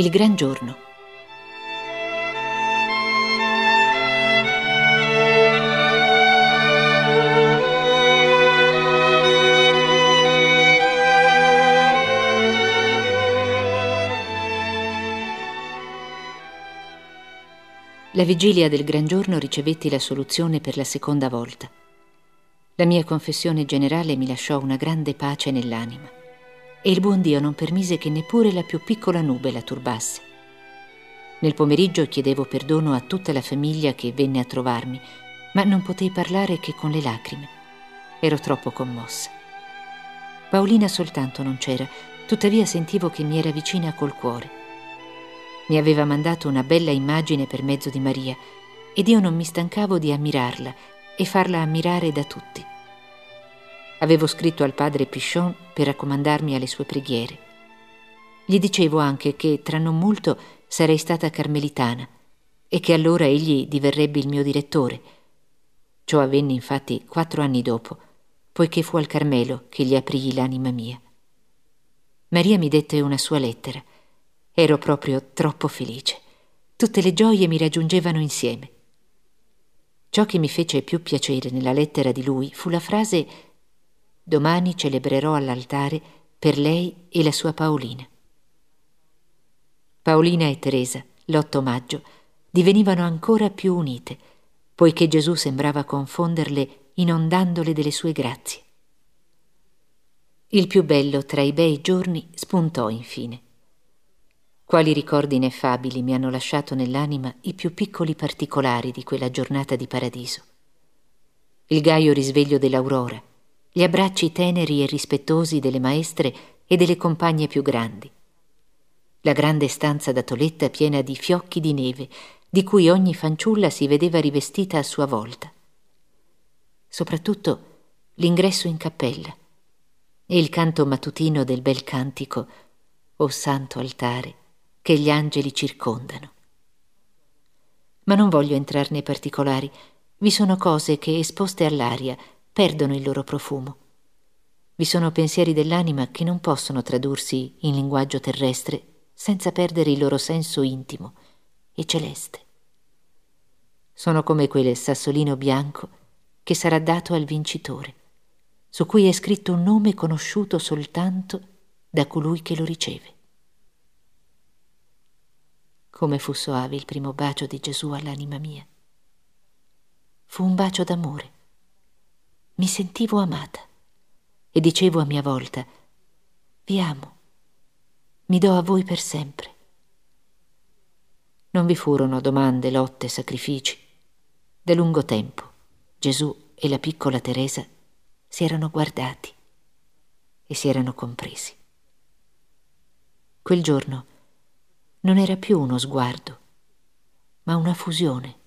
Il gran giorno. La vigilia del Gran Giorno ricevetti la soluzione per la seconda volta. La mia confessione generale mi lasciò una grande pace nell'anima e il buon Dio non permise che neppure la più piccola nube la turbasse. Nel pomeriggio chiedevo perdono a tutta la famiglia che venne a trovarmi, ma non potei parlare che con le lacrime. Ero troppo commossa. Paolina soltanto non c'era, tuttavia sentivo che mi era vicina col cuore. Mi aveva mandato una bella immagine per mezzo di Maria ed io non mi stancavo di ammirarla e farla ammirare da tutti. Avevo scritto al padre Pichon per raccomandarmi alle sue preghiere. Gli dicevo anche che tra non molto sarei stata carmelitana e che allora egli diverrebbe il mio direttore. Ciò avvenne infatti quattro anni dopo, poiché fu al Carmelo che gli aprì l'anima mia. Maria mi dette una sua lettera Ero proprio troppo felice. Tutte le gioie mi raggiungevano insieme. Ciò che mi fece più piacere nella lettera di lui fu la frase Domani celebrerò all'altare per lei e la sua Paolina. Paolina e Teresa, l'8 maggio, divenivano ancora più unite, poiché Gesù sembrava confonderle inondandole delle sue grazie. Il più bello tra i bei giorni spuntò infine. Quali ricordi ineffabili mi hanno lasciato nell'anima i più piccoli particolari di quella giornata di paradiso. Il gaio risveglio dell'aurora, gli abbracci teneri e rispettosi delle maestre e delle compagne più grandi. La grande stanza da toletta piena di fiocchi di neve, di cui ogni fanciulla si vedeva rivestita a sua volta. Soprattutto l'ingresso in cappella e il canto mattutino del bel cantico, o santo altare, che gli angeli circondano. Ma non voglio entrare nei particolari, vi sono cose che, esposte all'aria, perdono il loro profumo. Vi sono pensieri dell'anima che non possono tradursi in linguaggio terrestre senza perdere il loro senso intimo e celeste. Sono come quel sassolino bianco che sarà dato al vincitore, su cui è scritto un nome conosciuto soltanto da colui che lo riceve. Come fu soave il primo bacio di Gesù all'anima mia. Fu un bacio d'amore. Mi sentivo amata e dicevo a mia volta, vi amo, mi do a voi per sempre. Non vi furono domande, lotte, sacrifici. Da lungo tempo Gesù e la piccola Teresa si erano guardati e si erano compresi. Quel giorno non era più uno sguardo, ma una fusione.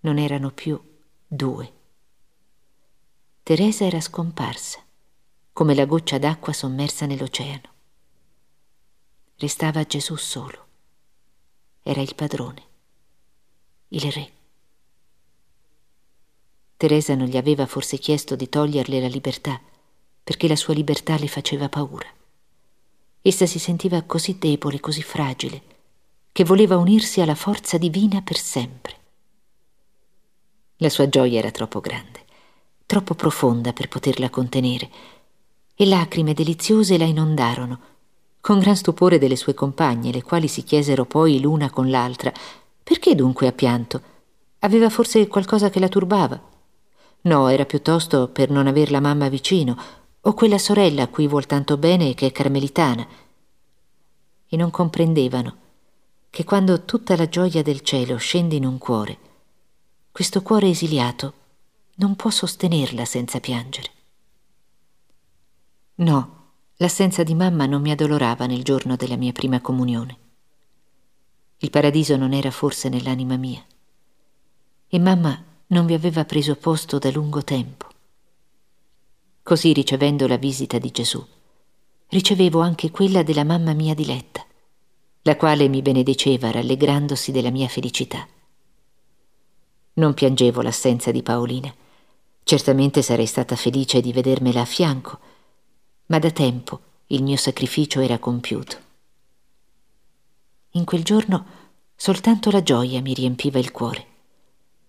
Non erano più due. Teresa era scomparsa, come la goccia d'acqua sommersa nell'oceano. Restava Gesù solo. Era il padrone, il re. Teresa non gli aveva forse chiesto di toglierle la libertà, perché la sua libertà le faceva paura. Essa si sentiva così debole, così fragile, che voleva unirsi alla forza divina per sempre. La sua gioia era troppo grande, troppo profonda per poterla contenere, e lacrime deliziose la inondarono, con gran stupore delle sue compagne, le quali si chiesero poi l'una con l'altra perché dunque ha pianto? Aveva forse qualcosa che la turbava? No, era piuttosto per non aver la mamma vicino, o quella sorella a cui vuol tanto bene e che è carmelitana. E non comprendevano che quando tutta la gioia del cielo scende in un cuore, questo cuore esiliato non può sostenerla senza piangere. No, l'assenza di mamma non mi addolorava nel giorno della mia prima comunione. Il paradiso non era forse nell'anima mia. E mamma non vi aveva preso posto da lungo tempo. Così ricevendo la visita di Gesù, ricevevo anche quella della mamma mia diletta, la quale mi benediceva rallegrandosi della mia felicità. Non piangevo l'assenza di Paolina. Certamente sarei stata felice di vedermela a fianco, ma da tempo il mio sacrificio era compiuto. in quel giorno soltanto la gioia mi riempiva il cuore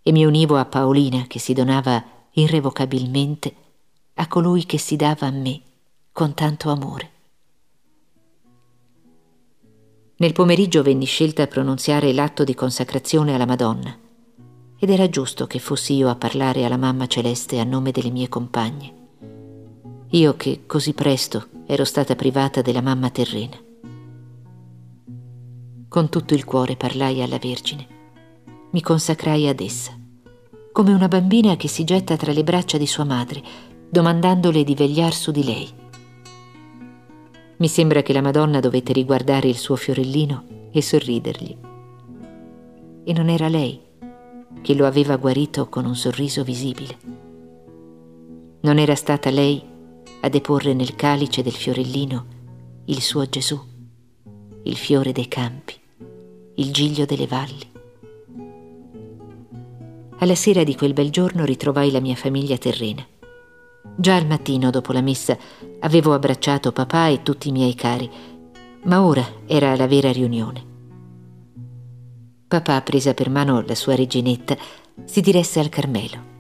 e mi univo a Paolina che si donava irrevocabilmente a colui che si dava a me con tanto amore. Nel pomeriggio venni scelta a pronunziare l'atto di consacrazione alla Madonna ed era giusto che fossi io a parlare alla Mamma Celeste a nome delle mie compagne. Io che così presto ero stata privata della mamma terrena. Con tutto il cuore parlai alla Vergine. Mi consacrai ad essa, come una bambina che si getta tra le braccia di sua madre, domandandole di vegliar su di lei. Mi sembra che la Madonna dovette riguardare il suo fiorellino e sorridergli. E non era lei che lo aveva guarito con un sorriso visibile. Non era stata lei a deporre nel calice del fiorellino il suo Gesù, il fiore dei campi il giglio delle valli. Alla sera di quel bel giorno ritrovai la mia famiglia terrena. Già al mattino, dopo la messa, avevo abbracciato papà e tutti i miei cari, ma ora era la vera riunione. Papà, presa per mano la sua reginetta, si diresse al Carmelo.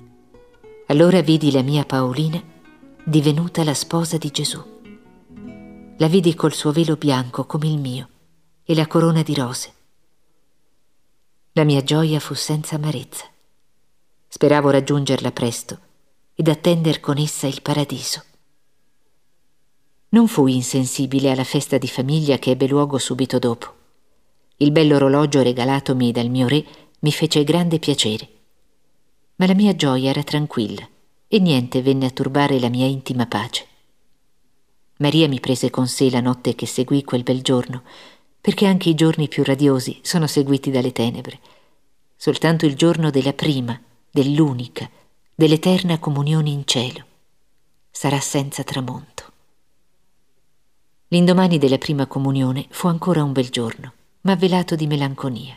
Allora vidi la mia Paolina divenuta la sposa di Gesù. La vidi col suo velo bianco come il mio e la corona di rose. La mia gioia fu senza amarezza. Speravo raggiungerla presto ed attender con essa il paradiso. Non fui insensibile alla festa di famiglia che ebbe luogo subito dopo. Il bell'orologio regalatomi dal mio re mi fece grande piacere. Ma la mia gioia era tranquilla e niente venne a turbare la mia intima pace. Maria mi prese con sé la notte che seguì quel bel giorno perché anche i giorni più radiosi sono seguiti dalle tenebre. Soltanto il giorno della prima, dell'unica, dell'eterna comunione in cielo sarà senza tramonto. L'indomani della prima comunione fu ancora un bel giorno, ma velato di melanconia.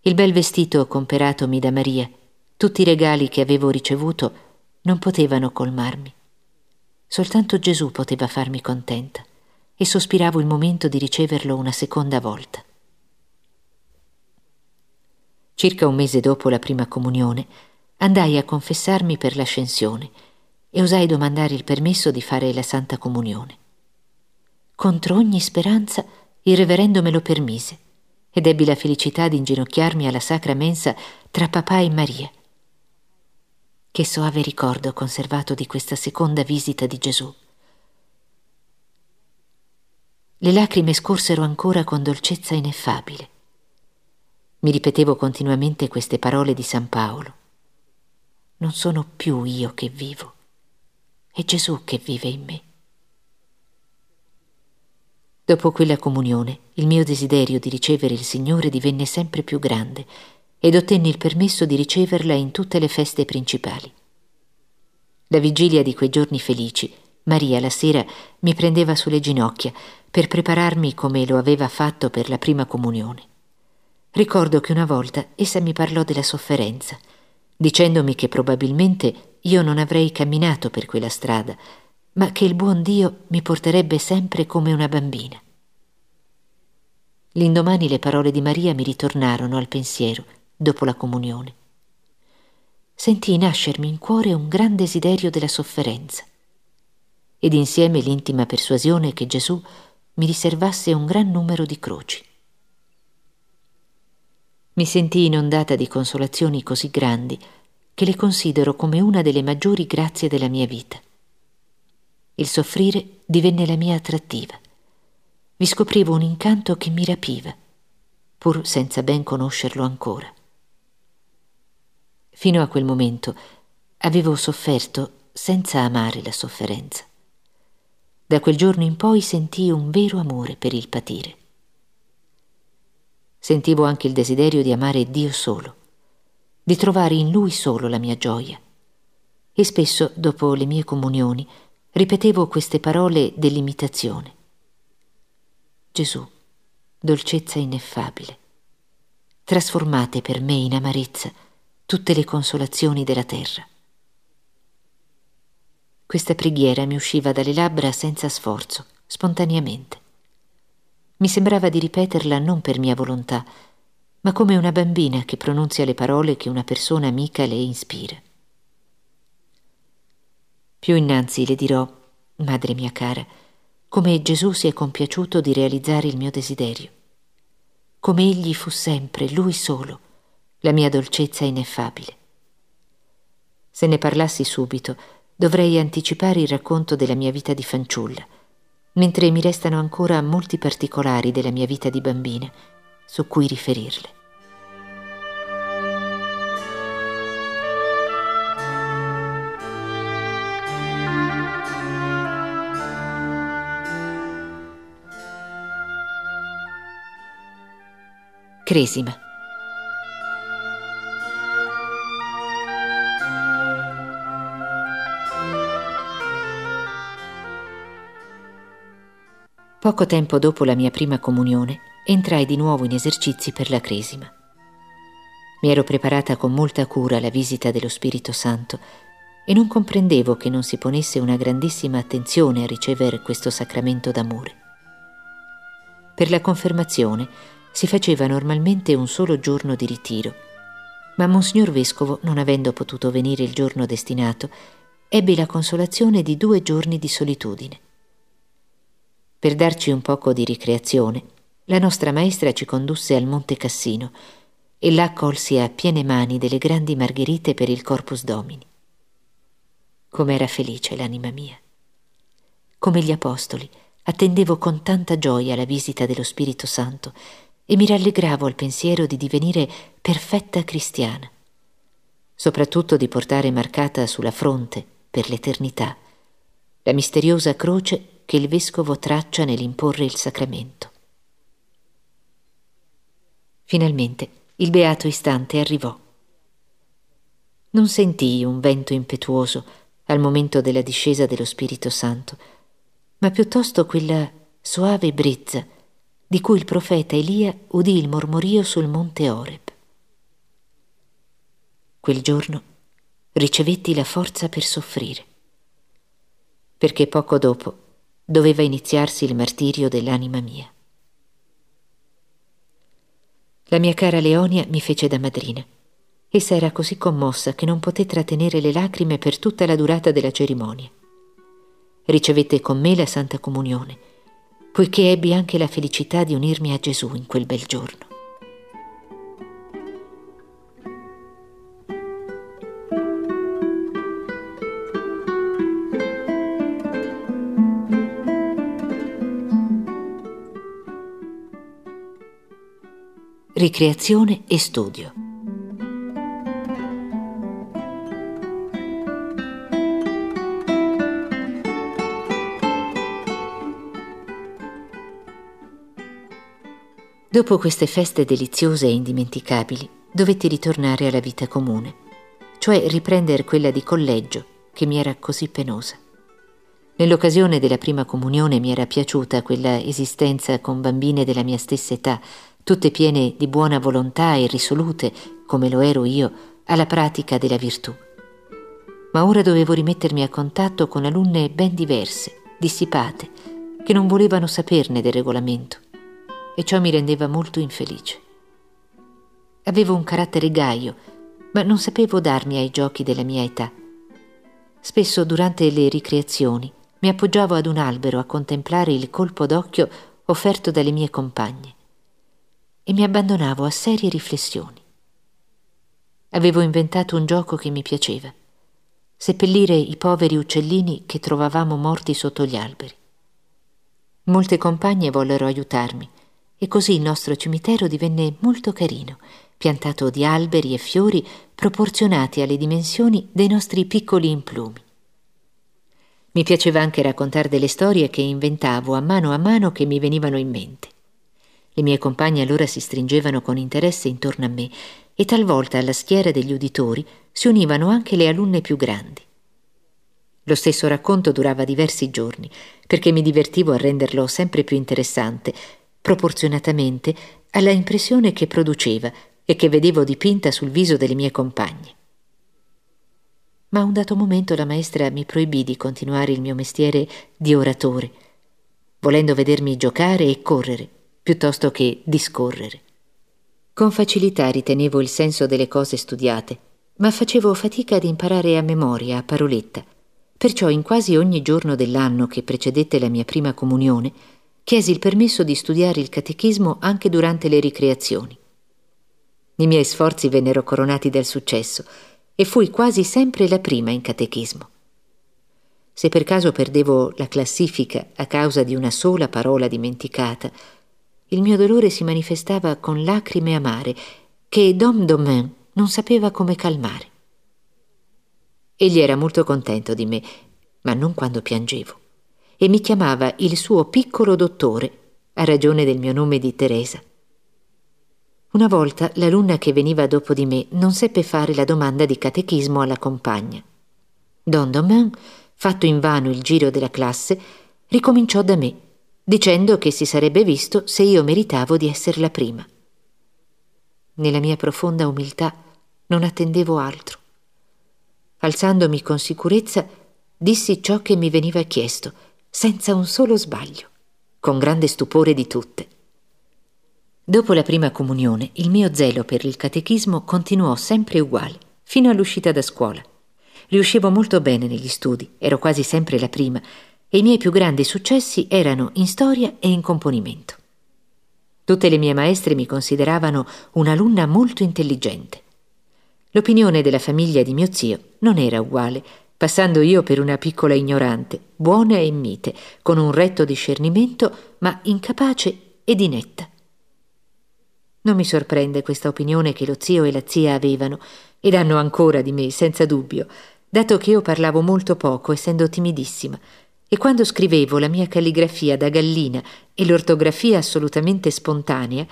Il bel vestito comperatomi da Maria, tutti i regali che avevo ricevuto, non potevano colmarmi. Soltanto Gesù poteva farmi contenta e sospiravo il momento di riceverlo una seconda volta. Circa un mese dopo la prima comunione andai a confessarmi per l'ascensione e osai domandare il permesso di fare la Santa Comunione. Contro ogni speranza il reverendo me lo permise ed ebbi la felicità di inginocchiarmi alla sacra mensa tra papà e Maria. Che soave ricordo conservato di questa seconda visita di Gesù. Le lacrime scorsero ancora con dolcezza ineffabile. Mi ripetevo continuamente queste parole di San Paolo. Non sono più io che vivo, è Gesù che vive in me. Dopo quella comunione, il mio desiderio di ricevere il Signore divenne sempre più grande ed ottenni il permesso di riceverla in tutte le feste principali. La vigilia di quei giorni felici, Maria la sera mi prendeva sulle ginocchia per prepararmi come lo aveva fatto per la prima comunione. Ricordo che una volta essa mi parlò della sofferenza, dicendomi che probabilmente io non avrei camminato per quella strada, ma che il buon Dio mi porterebbe sempre come una bambina. L'indomani le parole di Maria mi ritornarono al pensiero dopo la comunione. Sentii nascermi in cuore un gran desiderio della sofferenza ed insieme l'intima persuasione che Gesù mi riservasse un gran numero di croci. Mi sentii inondata di consolazioni così grandi che le considero come una delle maggiori grazie della mia vita. Il soffrire divenne la mia attrattiva. Vi scoprivo un incanto che mi rapiva, pur senza ben conoscerlo ancora. Fino a quel momento avevo sofferto senza amare la sofferenza. Da quel giorno in poi sentii un vero amore per il patire. Sentivo anche il desiderio di amare Dio solo, di trovare in Lui solo la mia gioia. E spesso, dopo le mie comunioni, ripetevo queste parole dell'imitazione. Gesù, dolcezza ineffabile, trasformate per me in amarezza tutte le consolazioni della terra. Questa preghiera mi usciva dalle labbra senza sforzo, spontaneamente. Mi sembrava di ripeterla non per mia volontà, ma come una bambina che pronunzia le parole che una persona amica le ispira. Più innanzi le dirò, madre mia cara, come Gesù si è compiaciuto di realizzare il mio desiderio, come egli fu sempre, lui solo, la mia dolcezza ineffabile. Se ne parlassi subito, dovrei anticipare il racconto della mia vita di fanciulla, mentre mi restano ancora molti particolari della mia vita di bambina su cui riferirle. Cresima. Poco tempo dopo la mia prima comunione entrai di nuovo in esercizi per la Cresima. Mi ero preparata con molta cura alla visita dello Spirito Santo e non comprendevo che non si ponesse una grandissima attenzione a ricevere questo sacramento d'amore. Per la confermazione si faceva normalmente un solo giorno di ritiro, ma Monsignor Vescovo, non avendo potuto venire il giorno destinato, ebbe la consolazione di due giorni di solitudine. Per darci un poco di ricreazione, la nostra maestra ci condusse al Monte Cassino e là accolsi a piene mani delle grandi margherite per il Corpus Domini. Com'era felice l'anima mia. Come gli apostoli, attendevo con tanta gioia la visita dello Spirito Santo e mi rallegravo al pensiero di divenire perfetta cristiana, soprattutto di portare marcata sulla fronte, per l'eternità, la misteriosa croce che il vescovo traccia nell'imporre il sacramento. Finalmente il beato istante arrivò. Non sentii un vento impetuoso al momento della discesa dello Spirito Santo, ma piuttosto quella soave brezza di cui il profeta Elia udì il mormorio sul monte Oreb. Quel giorno ricevetti la forza per soffrire, perché poco dopo doveva iniziarsi il martirio dell'anima mia. La mia cara Leonia mi fece da madrina. Essa era così commossa che non poté trattenere le lacrime per tutta la durata della cerimonia. Ricevette con me la Santa Comunione poiché ebbi anche la felicità di unirmi a Gesù in quel bel giorno. Ricreazione e studio. Dopo queste feste deliziose e indimenticabili, dovetti ritornare alla vita comune, cioè riprendere quella di collegio che mi era così penosa. Nell'occasione della prima comunione mi era piaciuta quella esistenza con bambine della mia stessa età, tutte piene di buona volontà e risolute, come lo ero io, alla pratica della virtù. Ma ora dovevo rimettermi a contatto con alunne ben diverse, dissipate, che non volevano saperne del regolamento e ciò mi rendeva molto infelice. Avevo un carattere gaio, ma non sapevo darmi ai giochi della mia età. Spesso durante le ricreazioni mi appoggiavo ad un albero a contemplare il colpo d'occhio offerto dalle mie compagne e mi abbandonavo a serie riflessioni. Avevo inventato un gioco che mi piaceva, seppellire i poveri uccellini che trovavamo morti sotto gli alberi. Molte compagne vollero aiutarmi, e così il nostro cimitero divenne molto carino, piantato di alberi e fiori proporzionati alle dimensioni dei nostri piccoli implumi. Mi piaceva anche raccontare delle storie che inventavo a mano a mano che mi venivano in mente. Le mie compagne allora si stringevano con interesse intorno a me e talvolta alla schiera degli uditori si univano anche le alunne più grandi. Lo stesso racconto durava diversi giorni, perché mi divertivo a renderlo sempre più interessante, proporzionatamente alla impressione che produceva e che vedevo dipinta sul viso delle mie compagne. Ma a un dato momento la maestra mi proibì di continuare il mio mestiere di oratore, volendo vedermi giocare e correre, piuttosto che discorrere. Con facilità ritenevo il senso delle cose studiate, ma facevo fatica ad imparare a memoria, a paroletta. Perciò in quasi ogni giorno dell'anno che precedette la mia prima comunione, chiesi il permesso di studiare il catechismo anche durante le ricreazioni. I miei sforzi vennero coronati dal successo e fui quasi sempre la prima in catechismo. Se per caso perdevo la classifica a causa di una sola parola dimenticata, il mio dolore si manifestava con lacrime amare che Dom Domain non sapeva come calmare. Egli era molto contento di me, ma non quando piangevo, e mi chiamava il suo piccolo dottore, a ragione del mio nome di Teresa. Una volta l'alunna che veniva dopo di me non seppe fare la domanda di catechismo alla compagna. Don Domain, fatto invano il giro della classe, ricominciò da me, dicendo che si sarebbe visto se io meritavo di essere la prima. Nella mia profonda umiltà non attendevo altro. Alzandomi con sicurezza, dissi ciò che mi veniva chiesto, senza un solo sbaglio, con grande stupore di tutte. Dopo la prima comunione, il mio zelo per il catechismo continuò sempre uguale, fino all'uscita da scuola. Riuscivo molto bene negli studi, ero quasi sempre la prima, e i miei più grandi successi erano in storia e in componimento. Tutte le mie maestre mi consideravano un'alunna molto intelligente. L'opinione della famiglia di mio zio non era uguale, passando io per una piccola ignorante, buona e mite, con un retto discernimento, ma incapace ed inetta. Non mi sorprende questa opinione che lo zio e la zia avevano, ed hanno ancora di me, senza dubbio, dato che io parlavo molto poco, essendo timidissima, e quando scrivevo la mia calligrafia da gallina e l'ortografia assolutamente spontanea,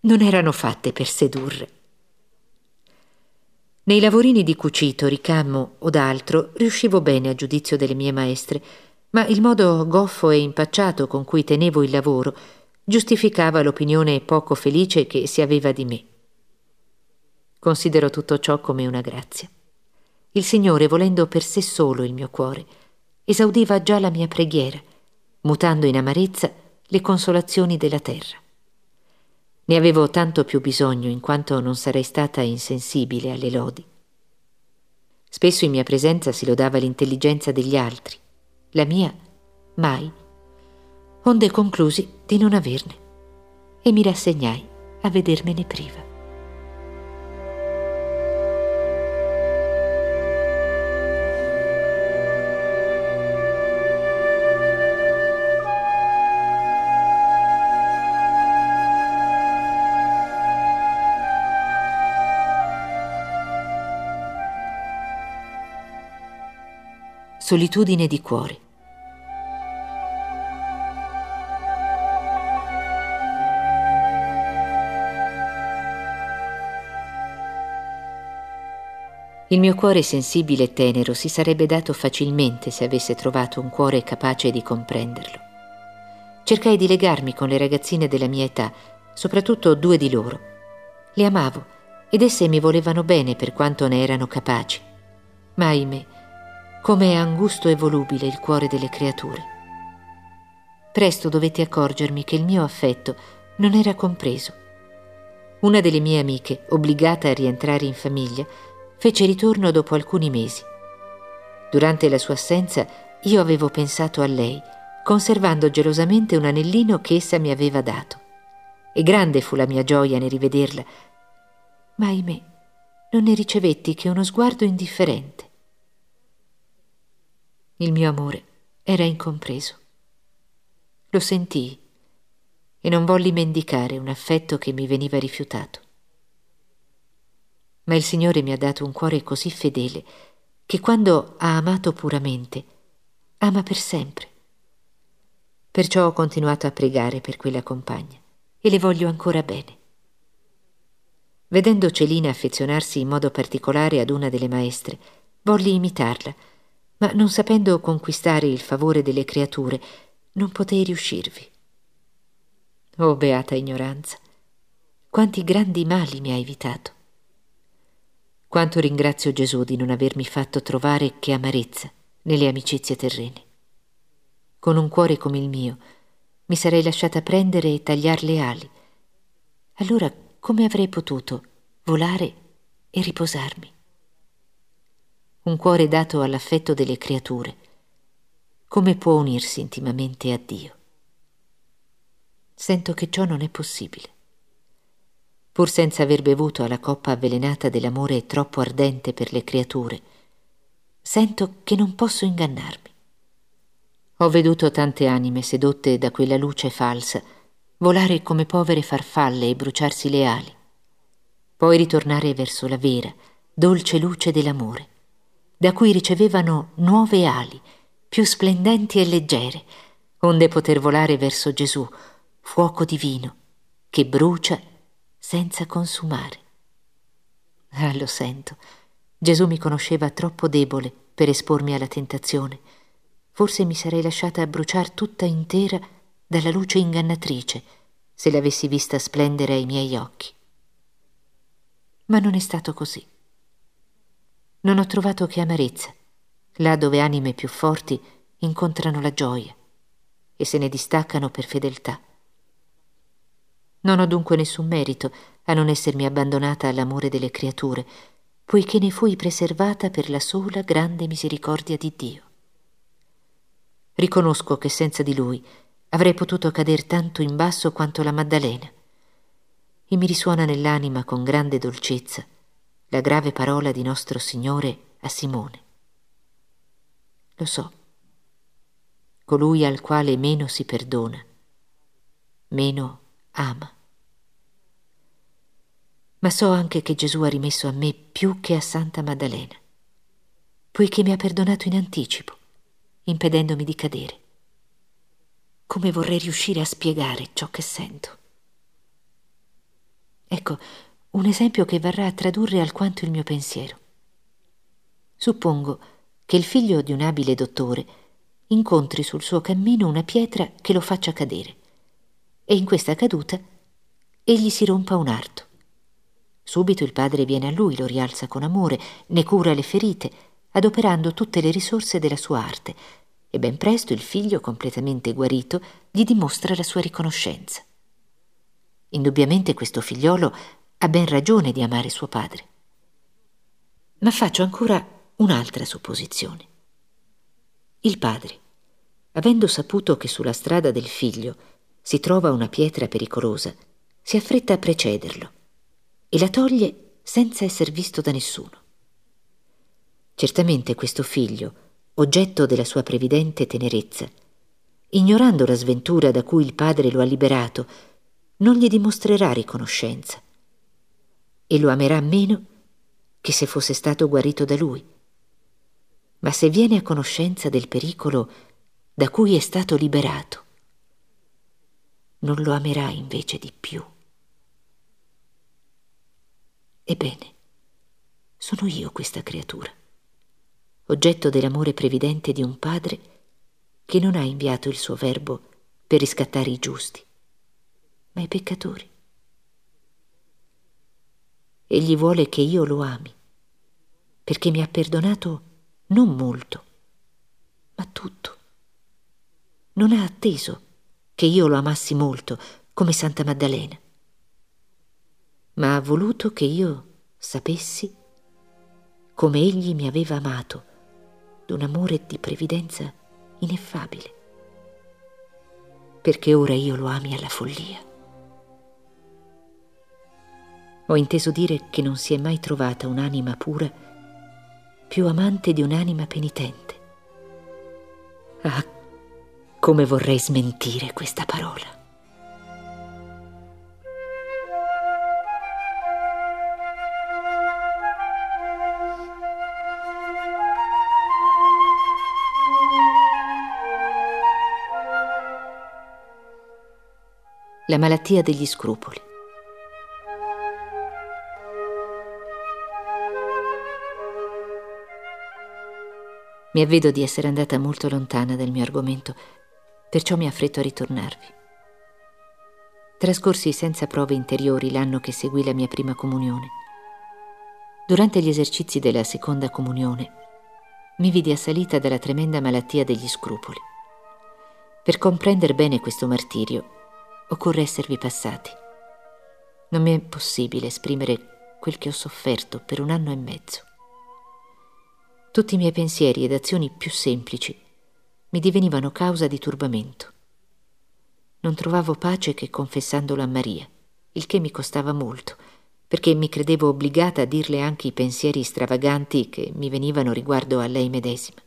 non erano fatte per sedurre. Nei lavorini di cucito, ricamo o d'altro riuscivo bene a giudizio delle mie maestre, ma il modo goffo e impacciato con cui tenevo il lavoro giustificava l'opinione poco felice che si aveva di me. Considero tutto ciò come una grazia. Il Signore, volendo per sé solo il mio cuore, esaudiva già la mia preghiera, mutando in amarezza le consolazioni della terra. Ne avevo tanto più bisogno in quanto non sarei stata insensibile alle lodi. Spesso in mia presenza si lodava l'intelligenza degli altri, la mia mai, onde conclusi di non averne e mi rassegnai a vedermene priva. Solitudine di cuore. Il mio cuore sensibile e tenero si sarebbe dato facilmente se avesse trovato un cuore capace di comprenderlo. Cercai di legarmi con le ragazzine della mia età, soprattutto due di loro. Le amavo ed esse mi volevano bene per quanto ne erano capaci. Ma ahimè, come è angusto e volubile il cuore delle creature. Presto dovetti accorgermi che il mio affetto non era compreso. Una delle mie amiche, obbligata a rientrare in famiglia, fece ritorno dopo alcuni mesi. Durante la sua assenza io avevo pensato a lei, conservando gelosamente un anellino che essa mi aveva dato. E grande fu la mia gioia nel rivederla, ma ahimè non ne ricevetti che uno sguardo indifferente. Il mio amore era incompreso. Lo sentii e non volli mendicare un affetto che mi veniva rifiutato. Ma il Signore mi ha dato un cuore così fedele che quando ha amato puramente, ama per sempre. Perciò ho continuato a pregare per quella compagna e le voglio ancora bene. Vedendo Celina affezionarsi in modo particolare ad una delle maestre, volli imitarla ma non sapendo conquistare il favore delle creature, non potei riuscirvi. Oh beata ignoranza, quanti grandi mali mi ha evitato. Quanto ringrazio Gesù di non avermi fatto trovare che amarezza nelle amicizie terrene. Con un cuore come il mio, mi sarei lasciata prendere e tagliar le ali. Allora come avrei potuto volare e riposarmi? Un cuore dato all'affetto delle creature, come può unirsi intimamente a Dio? Sento che ciò non è possibile. Pur senza aver bevuto alla coppa avvelenata dell'amore troppo ardente per le creature, sento che non posso ingannarmi. Ho veduto tante anime sedotte da quella luce falsa volare come povere farfalle e bruciarsi le ali, poi ritornare verso la vera, dolce luce dell'amore, da cui ricevevano nuove ali, più splendenti e leggere, onde poter volare verso Gesù, fuoco divino, che brucia senza consumare. Ah, lo sento, Gesù mi conosceva troppo debole per espormi alla tentazione forse mi sarei lasciata bruciar tutta intera dalla luce ingannatrice se l'avessi vista splendere ai miei occhi. Ma non è stato così. Non ho trovato che amarezza, là dove anime più forti incontrano la gioia e se ne distaccano per fedeltà. Non ho dunque nessun merito a non essermi abbandonata all'amore delle creature, poiché ne fui preservata per la sola grande misericordia di Dio. Riconosco che senza di lui avrei potuto cader tanto in basso quanto la Maddalena. E mi risuona nell'anima con grande dolcezza la grave parola di nostro Signore a Simone. Lo so, colui al quale meno si perdona, meno ama. Ma so anche che Gesù ha rimesso a me più che a Santa Maddalena, poiché mi ha perdonato in anticipo impedendomi di cadere. Come vorrei riuscire a spiegare ciò che sento. Ecco, un esempio che varrà a tradurre alquanto il mio pensiero. Suppongo che il figlio di un abile dottore incontri sul suo cammino una pietra che lo faccia cadere e in questa caduta egli si rompa un arto. Subito il padre viene a lui, lo rialza con amore, ne cura le ferite, adoperando tutte le risorse della sua arte, e ben presto il figlio, completamente guarito, gli dimostra la sua riconoscenza. Indubbiamente questo figliolo ha ben ragione di amare suo padre. Ma faccio ancora un'altra supposizione. Il padre, avendo saputo che sulla strada del figlio si trova una pietra pericolosa, si affretta a precederlo e la toglie senza esser visto da nessuno. Certamente questo figlio, oggetto della sua previdente tenerezza, ignorando la sventura da cui il padre lo ha liberato, non gli dimostrerà riconoscenza e lo amerà meno che se fosse stato guarito da lui. Ma se viene a conoscenza del pericolo da cui è stato liberato, non lo amerà invece di più. Ebbene, sono io questa creatura oggetto dell'amore previdente di un padre che non ha inviato il suo verbo per riscattare i giusti, ma i peccatori. Egli vuole che io lo ami, perché mi ha perdonato non molto, ma tutto. Non ha atteso che io lo amassi molto come Santa Maddalena, ma ha voluto che io sapessi come egli mi aveva amato d'un amore di previdenza ineffabile, perché ora io lo ami alla follia. Ho inteso dire che non si è mai trovata un'anima pura più amante di un'anima penitente. Ah, come vorrei smentire questa parola. la malattia degli scrupoli. Mi avvedo di essere andata molto lontana dal mio argomento, perciò mi affretto a ritornarvi. Trascorsi senza prove interiori l'anno che seguì la mia prima comunione. Durante gli esercizi della seconda comunione mi vidi assalita dalla tremenda malattia degli scrupoli. Per comprendere bene questo martirio occorre esservi passati. Non mi è possibile esprimere quel che ho sofferto per un anno e mezzo. Tutti i miei pensieri ed azioni più semplici mi divenivano causa di turbamento. Non trovavo pace che confessandolo a Maria, il che mi costava molto, perché mi credevo obbligata a dirle anche i pensieri stravaganti che mi venivano riguardo a lei medesima.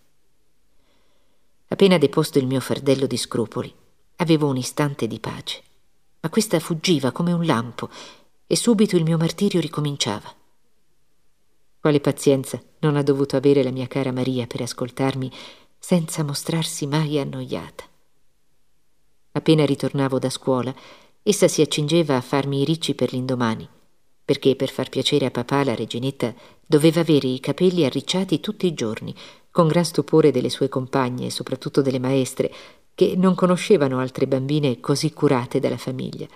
Appena deposto il mio fardello di scrupoli, avevo un istante di pace ma questa fuggiva come un lampo e subito il mio martirio ricominciava. Quale pazienza non ha dovuto avere la mia cara Maria per ascoltarmi senza mostrarsi mai annoiata. Appena ritornavo da scuola, essa si accingeva a farmi i ricci per l'indomani, perché per far piacere a papà la reginetta doveva avere i capelli arricciati tutti i giorni, con gran stupore delle sue compagne e soprattutto delle maestre, che non conoscevano altre bambine così curate dalla famiglia.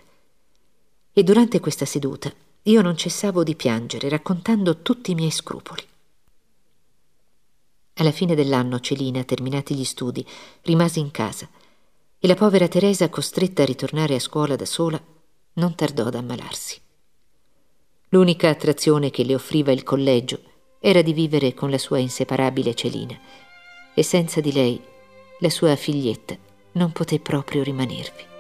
E durante questa seduta io non cessavo di piangere, raccontando tutti i miei scrupoli. Alla fine dell'anno Celina, terminati gli studi, rimase in casa e la povera Teresa, costretta a ritornare a scuola da sola, non tardò ad ammalarsi. L'unica attrazione che le offriva il collegio era di vivere con la sua inseparabile Celina e senza di lei la sua figlietta non poté proprio rimanervi.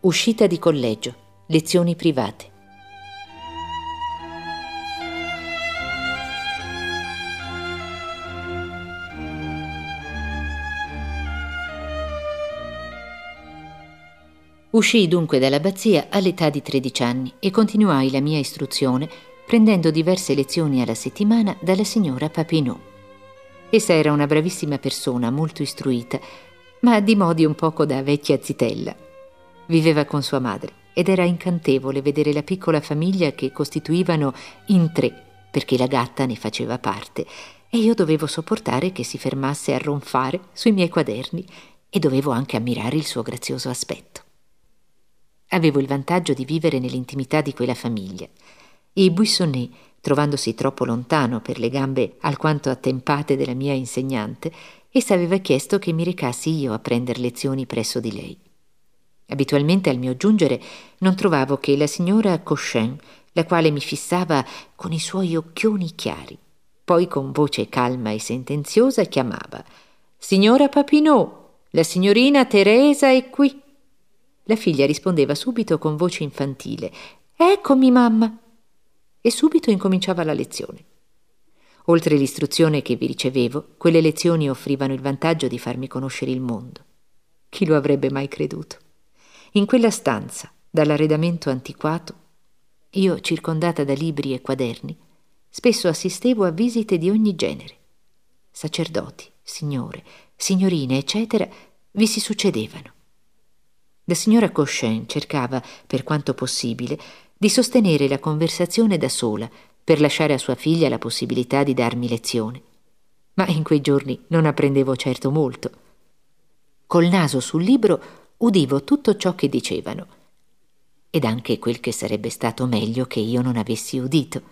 Uscita di collegio, lezioni private. Uscii dunque dall'abbazia all'età di 13 anni e continuai la mia istruzione prendendo diverse lezioni alla settimana dalla signora Papineau. Essa era una bravissima persona, molto istruita, ma di modi un poco da vecchia zitella. Viveva con sua madre ed era incantevole vedere la piccola famiglia che costituivano in tre, perché la gatta ne faceva parte, e io dovevo sopportare che si fermasse a ronfare sui miei quaderni e dovevo anche ammirare il suo grazioso aspetto. Avevo il vantaggio di vivere nell'intimità di quella famiglia. E Buissonnet, trovandosi troppo lontano per le gambe alquanto attempate della mia insegnante, essa aveva chiesto che mi recassi io a prendere lezioni presso di lei. Abitualmente al mio giungere non trovavo che la signora Cochin, la quale mi fissava con i suoi occhioni chiari. Poi con voce calma e sentenziosa chiamava Signora Papineau, la signorina Teresa è qui. La figlia rispondeva subito con voce infantile Eccomi, mamma. E subito incominciava la lezione. Oltre l'istruzione che vi ricevevo, quelle lezioni offrivano il vantaggio di farmi conoscere il mondo. Chi lo avrebbe mai creduto? In quella stanza, dall'arredamento antiquato, io, circondata da libri e quaderni, spesso assistevo a visite di ogni genere. Sacerdoti, signore, signorine, eccetera, vi si succedevano. La signora Cochin cercava, per quanto possibile, di sostenere la conversazione da sola per lasciare a sua figlia la possibilità di darmi lezione. Ma in quei giorni non apprendevo certo molto. Col naso sul libro udivo tutto ciò che dicevano ed anche quel che sarebbe stato meglio che io non avessi udito,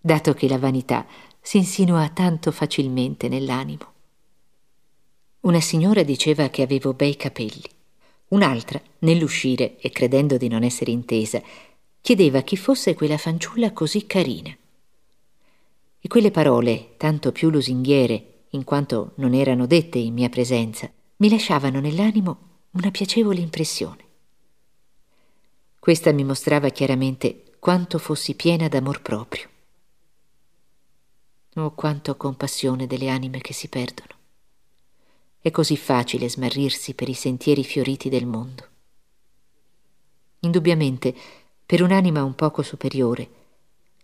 dato che la vanità si insinua tanto facilmente nell'animo. Una signora diceva che avevo bei capelli. Un'altra, nell'uscire e credendo di non essere intesa, chiedeva chi fosse quella fanciulla così carina. E quelle parole, tanto più lusinghiere, in quanto non erano dette in mia presenza, mi lasciavano nell'animo una piacevole impressione. Questa mi mostrava chiaramente quanto fossi piena d'amor proprio. Oh, quanto compassione delle anime che si perdono. È così facile smarrirsi per i sentieri fioriti del mondo. Indubbiamente, per un'anima un poco superiore,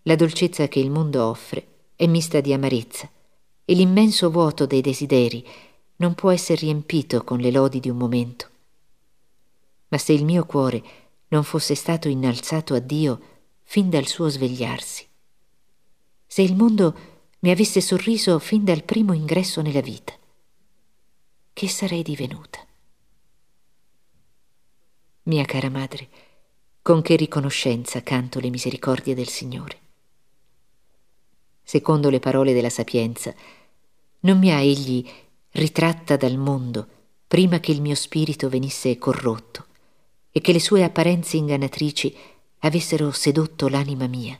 la dolcezza che il mondo offre è mista di amarezza e l'immenso vuoto dei desideri non può essere riempito con le lodi di un momento. Ma se il mio cuore non fosse stato innalzato a Dio fin dal suo svegliarsi, se il mondo mi avesse sorriso fin dal primo ingresso nella vita, che sarei divenuta? mia cara madre, con che riconoscenza canto le misericordie del Signore. Secondo le parole della sapienza, non mi ha egli ritratta dal mondo prima che il mio spirito venisse corrotto e che le sue apparenze ingannatrici avessero sedotto l'anima mia.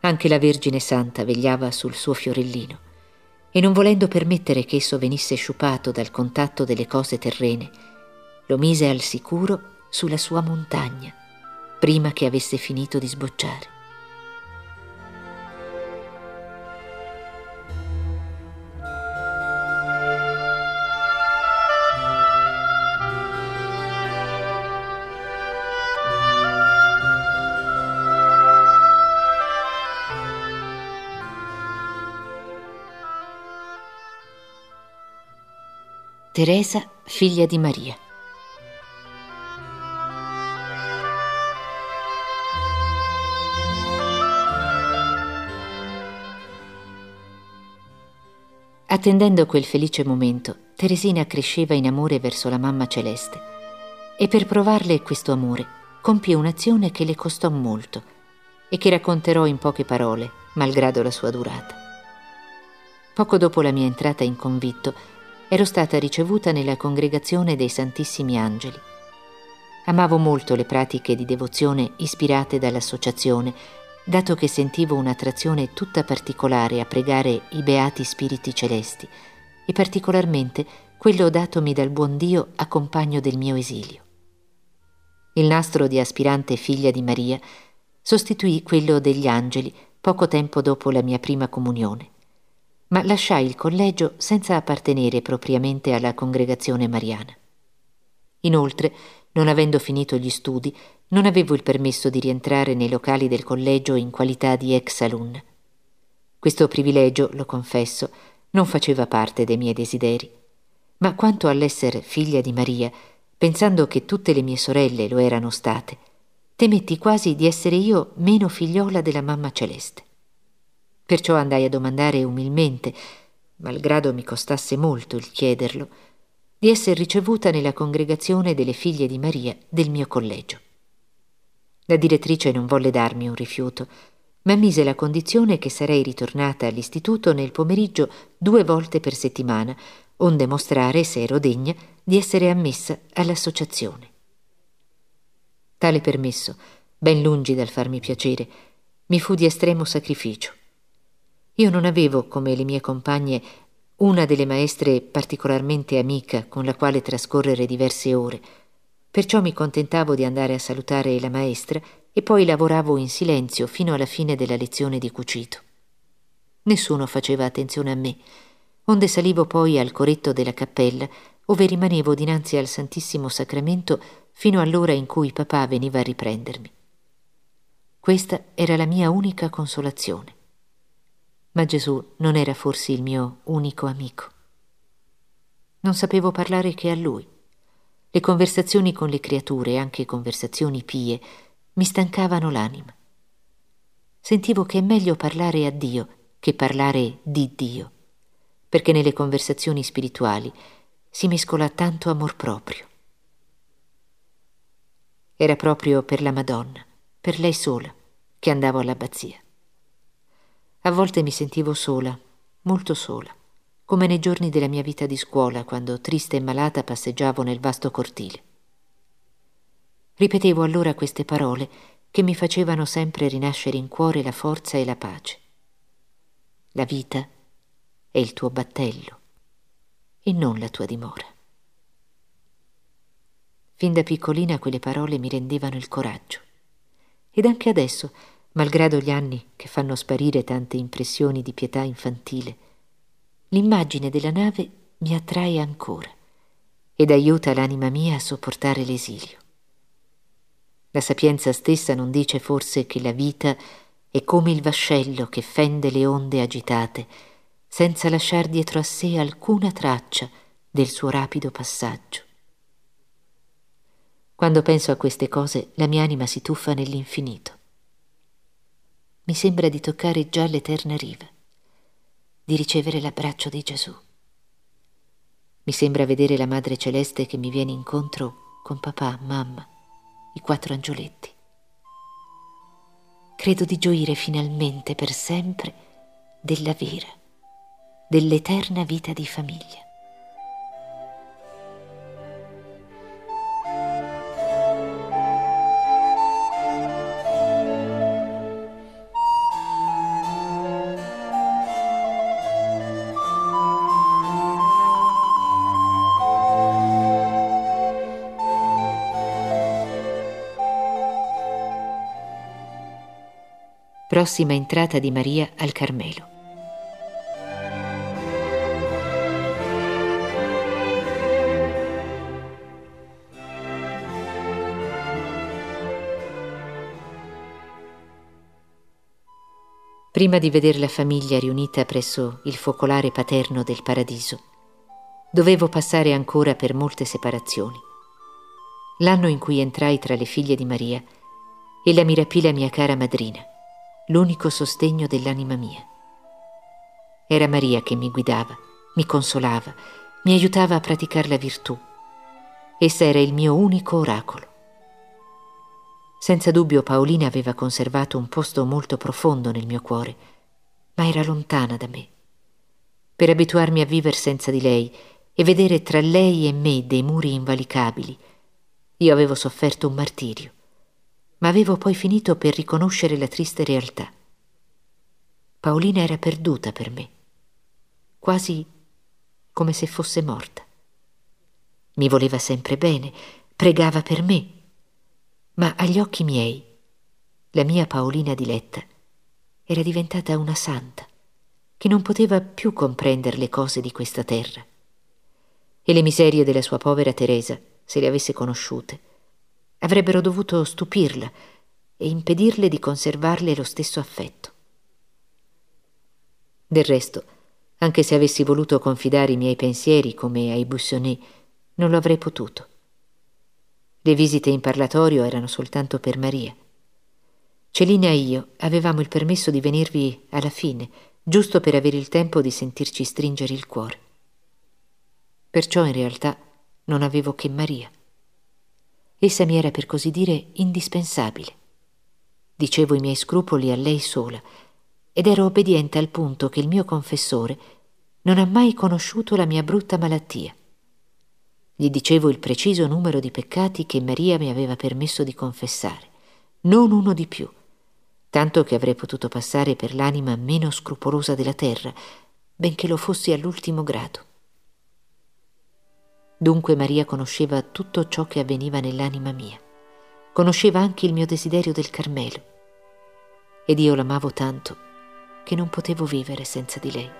Anche la Vergine Santa vegliava sul suo fiorellino e non volendo permettere che esso venisse sciupato dal contatto delle cose terrene, lo mise al sicuro sulla sua montagna, prima che avesse finito di sbocciare. Teresa, figlia di Maria. Attendendo quel felice momento, Teresina cresceva in amore verso la mamma celeste e per provarle questo amore compì un'azione che le costò molto e che racconterò in poche parole, malgrado la sua durata. Poco dopo la mia entrata in convitto, ero stata ricevuta nella congregazione dei Santissimi Angeli. Amavo molto le pratiche di devozione ispirate dall'associazione dato che sentivo un'attrazione tutta particolare a pregare i beati spiriti celesti e particolarmente quello datomi dal buon Dio a compagno del mio esilio. Il nastro di aspirante figlia di Maria sostituì quello degli angeli poco tempo dopo la mia prima comunione, ma lasciai il collegio senza appartenere propriamente alla congregazione mariana. Inoltre, non avendo finito gli studi, non avevo il permesso di rientrare nei locali del collegio in qualità di ex alunna. Questo privilegio, lo confesso, non faceva parte dei miei desideri. Ma quanto all'essere figlia di Maria, pensando che tutte le mie sorelle lo erano state, temetti quasi di essere io meno figliola della mamma celeste. Perciò andai a domandare umilmente, malgrado mi costasse molto il chiederlo, di essere ricevuta nella congregazione delle figlie di Maria del mio collegio. La direttrice non volle darmi un rifiuto, ma mise la condizione che sarei ritornata all'istituto nel pomeriggio due volte per settimana, onde mostrare se ero degna di essere ammessa all'associazione. Tale permesso, ben lungi dal farmi piacere, mi fu di estremo sacrificio. Io non avevo, come le mie compagne, una delle maestre particolarmente amica con la quale trascorrere diverse ore, Perciò mi contentavo di andare a salutare la maestra e poi lavoravo in silenzio fino alla fine della lezione di cucito. Nessuno faceva attenzione a me, onde salivo poi al coretto della cappella, ove rimanevo dinanzi al Santissimo Sacramento fino all'ora in cui papà veniva a riprendermi. Questa era la mia unica consolazione. Ma Gesù non era forse il mio unico amico. Non sapevo parlare che a lui. Le conversazioni con le creature, anche conversazioni pie, mi stancavano l'anima. Sentivo che è meglio parlare a Dio che parlare di Dio, perché nelle conversazioni spirituali si mescola tanto amor proprio. Era proprio per la Madonna, per lei sola, che andavo all'abbazia. A volte mi sentivo sola, molto sola come nei giorni della mia vita di scuola, quando triste e malata passeggiavo nel vasto cortile. Ripetevo allora queste parole che mi facevano sempre rinascere in cuore la forza e la pace. La vita è il tuo battello e non la tua dimora. Fin da piccolina quelle parole mi rendevano il coraggio. Ed anche adesso, malgrado gli anni che fanno sparire tante impressioni di pietà infantile, l'immagine della nave mi attrae ancora ed aiuta l'anima mia a sopportare l'esilio. La sapienza stessa non dice forse che la vita è come il vascello che fende le onde agitate, senza lasciar dietro a sé alcuna traccia del suo rapido passaggio. Quando penso a queste cose, la mia anima si tuffa nell'infinito. Mi sembra di toccare già l'eterna riva di ricevere l'abbraccio di Gesù. Mi sembra vedere la Madre Celeste che mi viene incontro con papà, mamma, i quattro angioletti. Credo di gioire finalmente per sempre della vera, dell'eterna vita di famiglia. Prossima entrata di Maria al Carmelo. Prima di vedere la famiglia riunita presso il focolare paterno del paradiso, dovevo passare ancora per molte separazioni. L'anno in cui entrai tra le figlie di Maria, ella mi rapì la mia cara madrina l'unico sostegno dell'anima mia. Era Maria che mi guidava, mi consolava, mi aiutava a praticare la virtù. Essa era il mio unico oracolo. Senza dubbio Paolina aveva conservato un posto molto profondo nel mio cuore, ma era lontana da me. Per abituarmi a vivere senza di lei e vedere tra lei e me dei muri invalicabili, io avevo sofferto un martirio ma avevo poi finito per riconoscere la triste realtà. Paolina era perduta per me, quasi come se fosse morta. Mi voleva sempre bene, pregava per me, ma agli occhi miei la mia Paolina diletta era diventata una santa che non poteva più comprendere le cose di questa terra. E le miserie della sua povera Teresa, se le avesse conosciute, avrebbero dovuto stupirla e impedirle di conservarle lo stesso affetto. Del resto, anche se avessi voluto confidare i miei pensieri come ai Bussonnet, non lo avrei potuto. Le visite in parlatorio erano soltanto per Maria. Celina e io avevamo il permesso di venirvi alla fine, giusto per avere il tempo di sentirci stringere il cuore. Perciò in realtà non avevo che Maria. Essa mi era per così dire indispensabile. Dicevo i miei scrupoli a lei sola ed ero obbediente al punto che il mio confessore non ha mai conosciuto la mia brutta malattia. Gli dicevo il preciso numero di peccati che Maria mi aveva permesso di confessare, non uno di più, tanto che avrei potuto passare per l'anima meno scrupolosa della terra, benché lo fossi all'ultimo grado. Dunque Maria conosceva tutto ciò che avveniva nell'anima mia. Conosceva anche il mio desiderio del Carmelo. Ed io l'amavo tanto che non potevo vivere senza di lei.